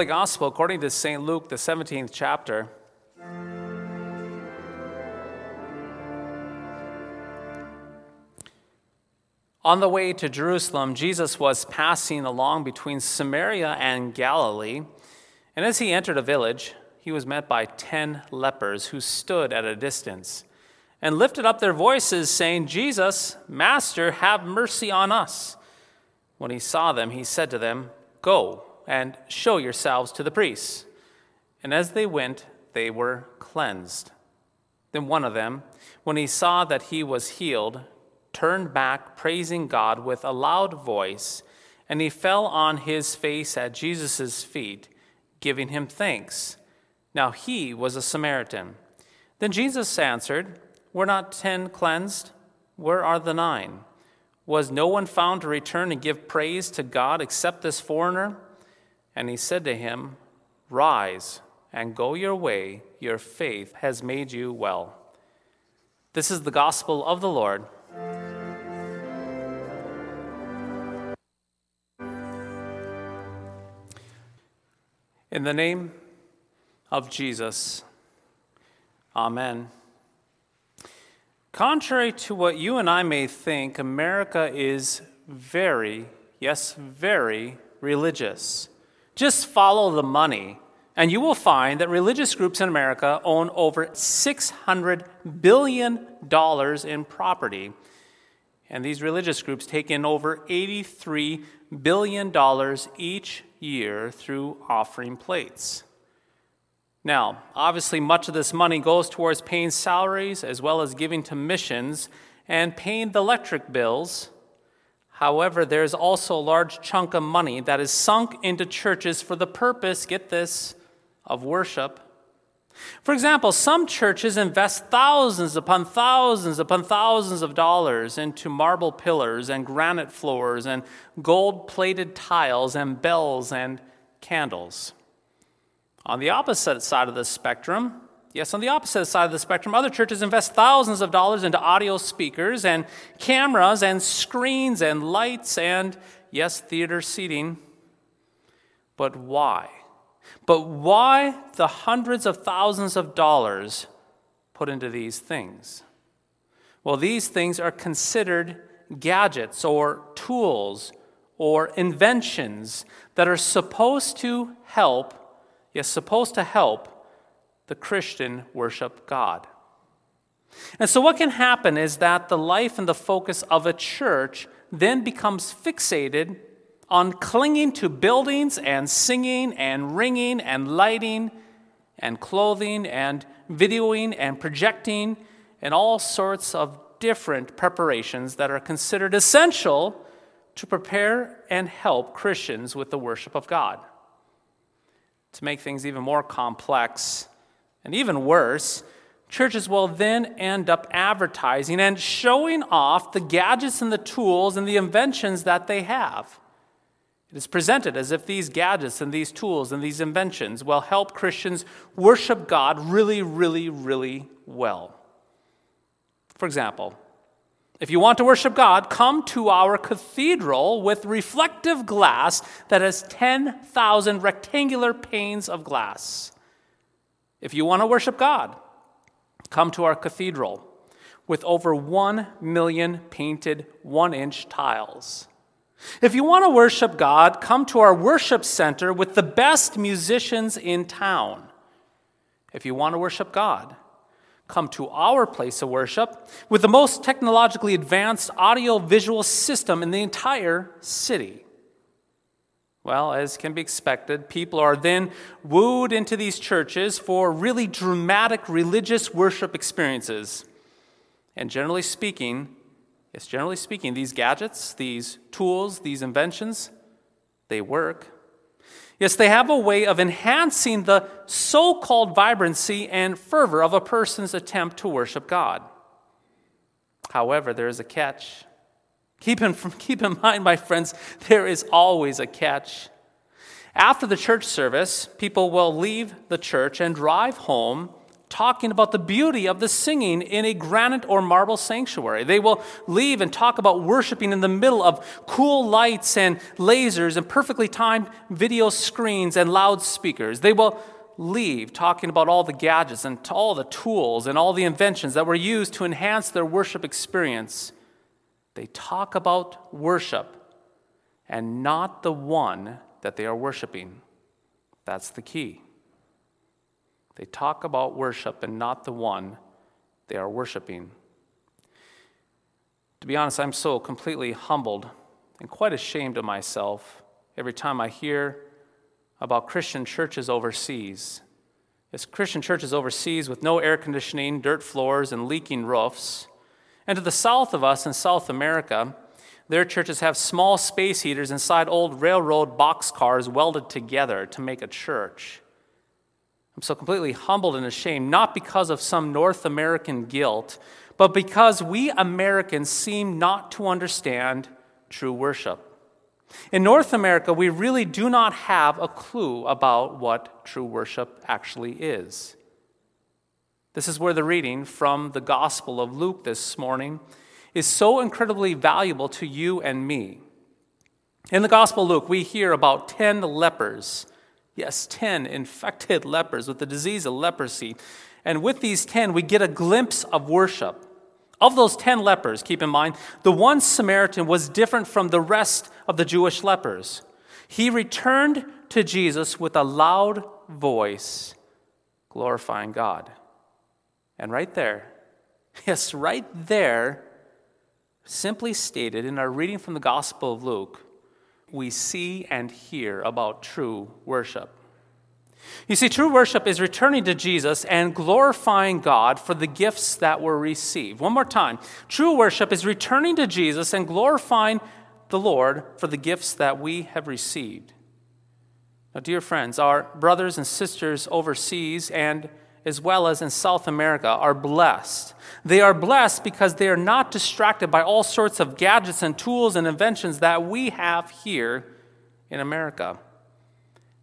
Holy Gospel according to St. Luke, the 17th chapter. On the way to Jerusalem, Jesus was passing along between Samaria and Galilee. And as he entered a village, he was met by ten lepers who stood at a distance and lifted up their voices, saying, Jesus, Master, have mercy on us. When he saw them, he said to them, Go and show yourselves to the priests. And as they went, they were cleansed. Then one of them, when he saw that he was healed, turned back, praising God with a loud voice, and he fell on his face at Jesus' feet, giving him thanks. Now he was a Samaritan. Then Jesus answered, Were not ten cleansed? Where are the nine? Was no one found to return and give praise to God except this foreigner? And he said to him, Rise and go your way, your faith has made you well. This is the gospel of the Lord. In the name of Jesus, Amen. Contrary to what you and I may think, America is very, yes, very religious. Just follow the money, and you will find that religious groups in America own over $600 billion in property. And these religious groups take in over $83 billion each year through offering plates. Now, obviously, much of this money goes towards paying salaries as well as giving to missions and paying the electric bills. However, there's also a large chunk of money that is sunk into churches for the purpose, get this, of worship. For example, some churches invest thousands upon thousands upon thousands of dollars into marble pillars and granite floors and gold plated tiles and bells and candles. On the opposite side of the spectrum, yes, on the opposite side of the spectrum, other churches invest thousands of dollars into audio speakers and cameras and screens and lights and, yes, theater seating. But why? But why the hundreds of thousands of dollars put into these things? Well, these things are considered gadgets or tools or inventions that are supposed to help, yes, supposed to help the Christian worship God. And so, what can happen is that the life and the focus of a church then becomes fixated on clinging to buildings and singing and ringing and lighting and clothing and videoing and projecting and all sorts of different preparations that are considered essential to prepare and help Christians with the worship of God. To make things even more complex and even worse, churches will then end up advertising and showing off the gadgets and the tools and the inventions that they have. It is presented as if these gadgets and these tools and these inventions will help Christians worship God really, really, really well. For example, if you want to worship God, come to our cathedral with reflective glass that has 10,000 rectangular panes of glass. If you want to worship God, come to our cathedral with over 1 million painted one inch tiles. If you want to worship God, come to our worship center with the best musicians in town. If you want to worship God, come to our place of worship with the most technologically advanced audio visual system in the entire city. Well, as can be expected, people are then wooed into these churches for really dramatic religious worship experiences. And generally speaking, yes, generally speaking, these gadgets, these tools, these inventions, they work. Yes, they have a way of enhancing the so called vibrancy and fervor of a person's attempt to worship God. However, there is a catch. Keep in, keep in mind, my friends, there is always a catch. After the church service, people will leave the church and drive home talking about the beauty of the singing in a granite or marble sanctuary. They will leave and talk about worshiping in the middle of cool lights and lasers and perfectly timed video screens and loudspeakers. They will leave talking about all the gadgets and all the tools and all the inventions that were used to enhance their worship experience. They talk about worship and not the one that they are worshiping. That's the key. They talk about worship and not the one they are worshiping. To be honest, I'm so completely humbled and quite ashamed of myself every time I hear about Christian churches overseas. As Christian churches overseas with no air conditioning, dirt floors, and leaking roofs. And to the south of us in South America, their churches have small space heaters inside old railroad boxcars welded together to make a church. I'm so completely humbled and ashamed, not because of some North American guilt, but because we Americans seem not to understand true worship. In North America, we really do not have a clue about what true worship actually is. This is where the reading from the Gospel of Luke this morning is so incredibly valuable to you and me. In the Gospel of Luke, we hear about 10 lepers Yes, 10 infected lepers with the disease of leprosy. And with these 10, we get a glimpse of worship. Of those 10 lepers, keep in mind, the one Samaritan was different from the rest of the Jewish lepers. He returned to Jesus with a loud voice, glorifying God. And right there, yes, right there, simply stated in our reading from the Gospel of Luke, we see and hear about true worship. You see, true worship is returning to Jesus and glorifying God for the gifts that were received. One more time. True worship is returning to Jesus and glorifying the Lord for the gifts that we have received. Now, dear friends, our brothers and sisters overseas and as well as in South America are blessed. They are blessed because they are not distracted by all sorts of gadgets and tools and inventions that we have here in America.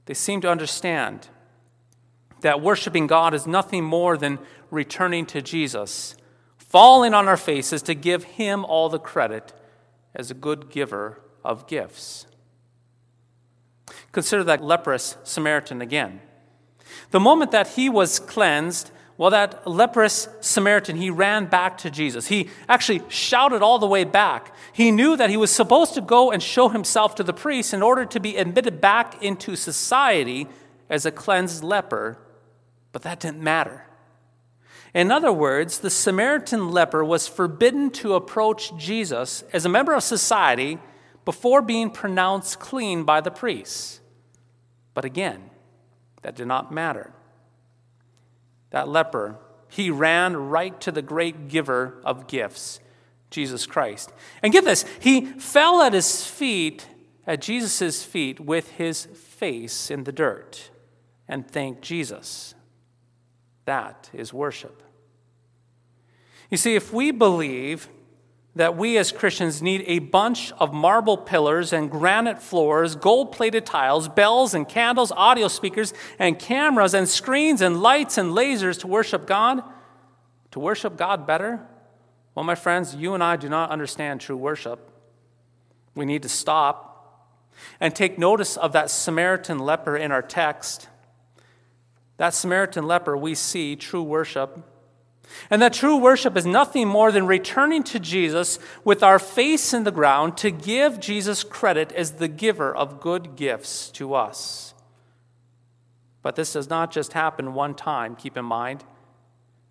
They seem to understand that worshiping God is nothing more than returning to Jesus, falling on our faces to give Him all the credit as a good giver of gifts. Consider that leprous Samaritan again. The moment that he was cleansed, well, that leprous Samaritan, he ran back to Jesus. He actually shouted all the way back. He knew that he was supposed to go and show himself to the priest in order to be admitted back into society as a cleansed leper, but that didn't matter. In other words, the Samaritan leper was forbidden to approach Jesus as a member of society before being pronounced clean by the priests. But again, that did not matter. That leper, he ran right to the great giver of gifts, Jesus Christ. And get this, he fell at his feet, at Jesus' feet, with his face in the dirt and thanked Jesus. That is worship. You see, if we believe that we as Christians need a bunch of marble pillars and granite floors, gold plated tiles, bells and candles, audio speakers and cameras and screens and lights and lasers to worship God. To worship God better? Well, my friends, you and I do not understand true worship. We need to stop and take notice of that Samaritan leper in our text. That Samaritan leper, we see true worship and that true worship is nothing more than returning to Jesus with our face in the ground to give Jesus credit as the giver of good gifts to us. But this does not just happen one time, keep in mind.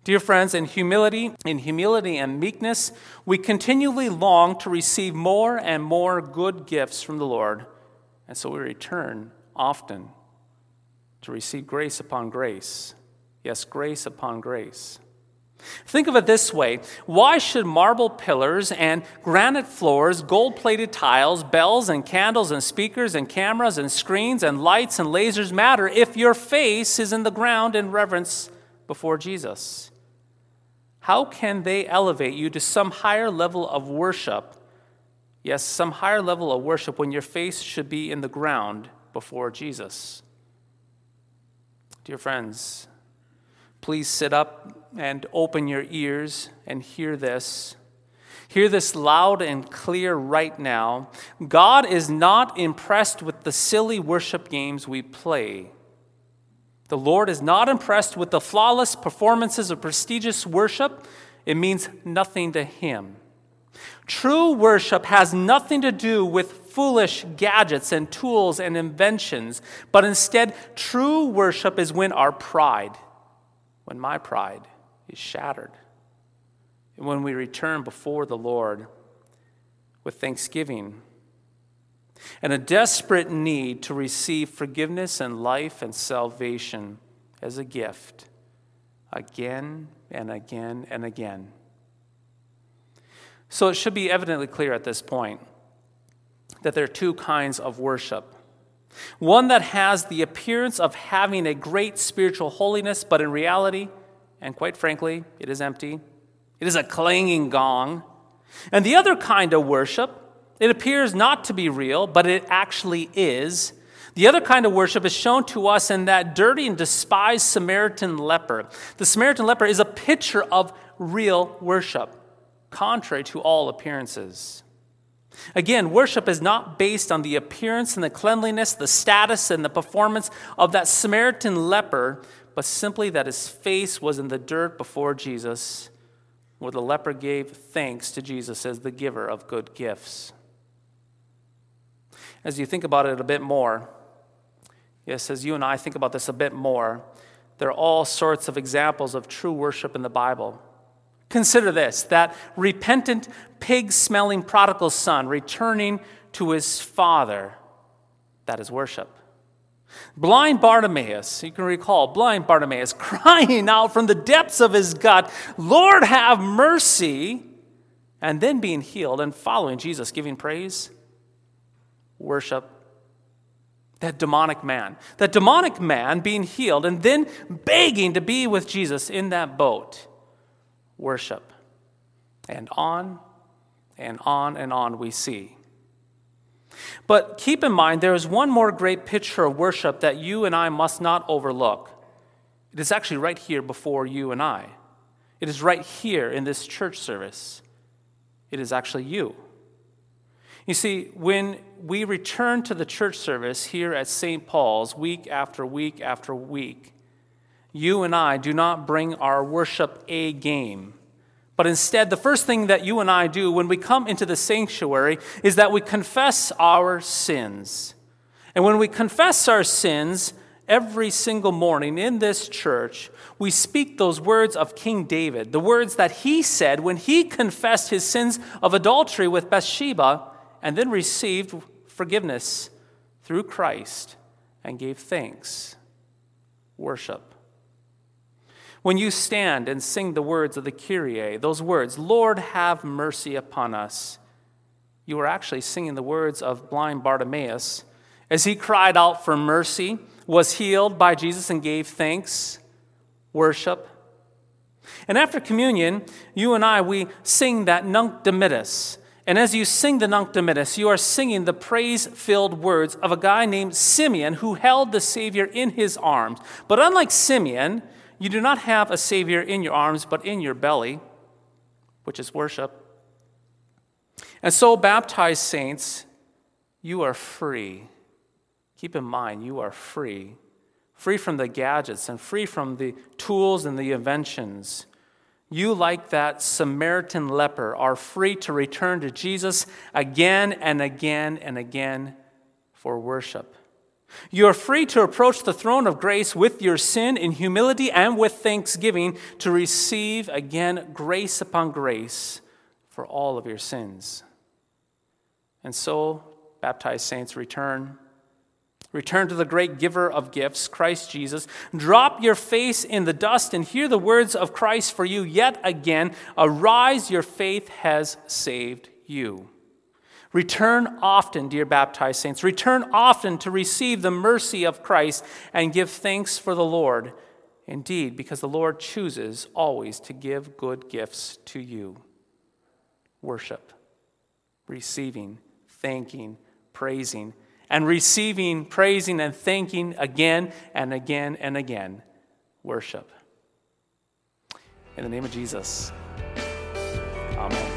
Dear friends, in humility, in humility and meekness, we continually long to receive more and more good gifts from the Lord. And so we return often to receive grace upon grace. Yes, grace upon grace. Think of it this way why should marble pillars and granite floors, gold plated tiles, bells and candles and speakers and cameras and screens and lights and lasers matter if your face is in the ground in reverence before Jesus? How can they elevate you to some higher level of worship? Yes, some higher level of worship when your face should be in the ground before Jesus. Dear friends, please sit up and open your ears and hear this. Hear this loud and clear right now. God is not impressed with the silly worship games we play. The Lord is not impressed with the flawless performances of prestigious worship. It means nothing to Him. True worship has nothing to do with foolish gadgets and tools and inventions, but instead, true worship is when our pride, when my pride is shattered, and when we return before the Lord with thanksgiving and a desperate need to receive forgiveness and life and salvation as a gift again and again and again. So it should be evidently clear at this point that there are two kinds of worship. One that has the appearance of having a great spiritual holiness, but in reality, and quite frankly, it is empty. It is a clanging gong. And the other kind of worship it appears not to be real, but it actually is. The other kind of worship is shown to us in that dirty and despised Samaritan leper. The Samaritan leper is a picture of real worship, contrary to all appearances. Again, worship is not based on the appearance and the cleanliness, the status and the performance of that Samaritan leper, but simply that his face was in the dirt before Jesus, where the leper gave thanks to Jesus as the giver of good gifts as you think about it a bit more, yes, as you and I think about this a bit more, there are all sorts of examples of true worship in the Bible. Consider this that repentant, pig smelling prodigal son returning to his father. That is worship. Blind Bartimaeus, you can recall, blind Bartimaeus crying out from the depths of his gut, Lord, have mercy, and then being healed and following Jesus, giving praise worship that demonic man. That demonic man being healed and then begging to be with Jesus in that boat. Worship. And on and on and on we see. But keep in mind, there is one more great picture of worship that you and I must not overlook. It is actually right here before you and I. It is right here in this church service. It is actually you. You see, when we return to the church service here at St. Paul's week after week after week, you and I do not bring our worship A game. But instead, the first thing that you and I do when we come into the sanctuary is that we confess our sins. And when we confess our sins every single morning in this church, we speak those words of King David, the words that he said when he confessed his sins of adultery with Bathsheba and then received forgiveness through Christ and gave thanks. Worship. When you stand and sing the words of the Kyrie, those words, Lord, have mercy upon us, you are actually singing the words of blind Bartimaeus as he cried out for mercy, was healed by Jesus, and gave thanks. Worship. And after communion, you and I, we sing that Nunc Dimittis and as you sing the Nunc Dimittis, you are singing the praise filled words of a guy named Simeon who held the Savior in his arms. But unlike Simeon, you do not have a Savior in your arms, but in your belly, which is worship. And so, baptized saints, you are free. Keep in mind, you are free. Free from the gadgets and free from the tools and the inventions you, like that Samaritan leper, are free to return to Jesus again and again and again for worship. You are free to approach the throne of grace with your sin in humility and with thanksgiving to receive again grace upon grace for all of your sins. And so, baptized saints, return Return to the great giver of gifts, Christ Jesus. Drop your face in the dust and hear the words of Christ for you yet again. Arise, your faith has saved you. Return often, dear baptized saints. Return often to receive the mercy of Christ and give thanks for the Lord. Indeed, because the Lord chooses always to give good gifts to you. Worship, receiving, thanking, praising, and receiving, praising, and thanking again and again and again. Worship. In the name of Jesus. Amen.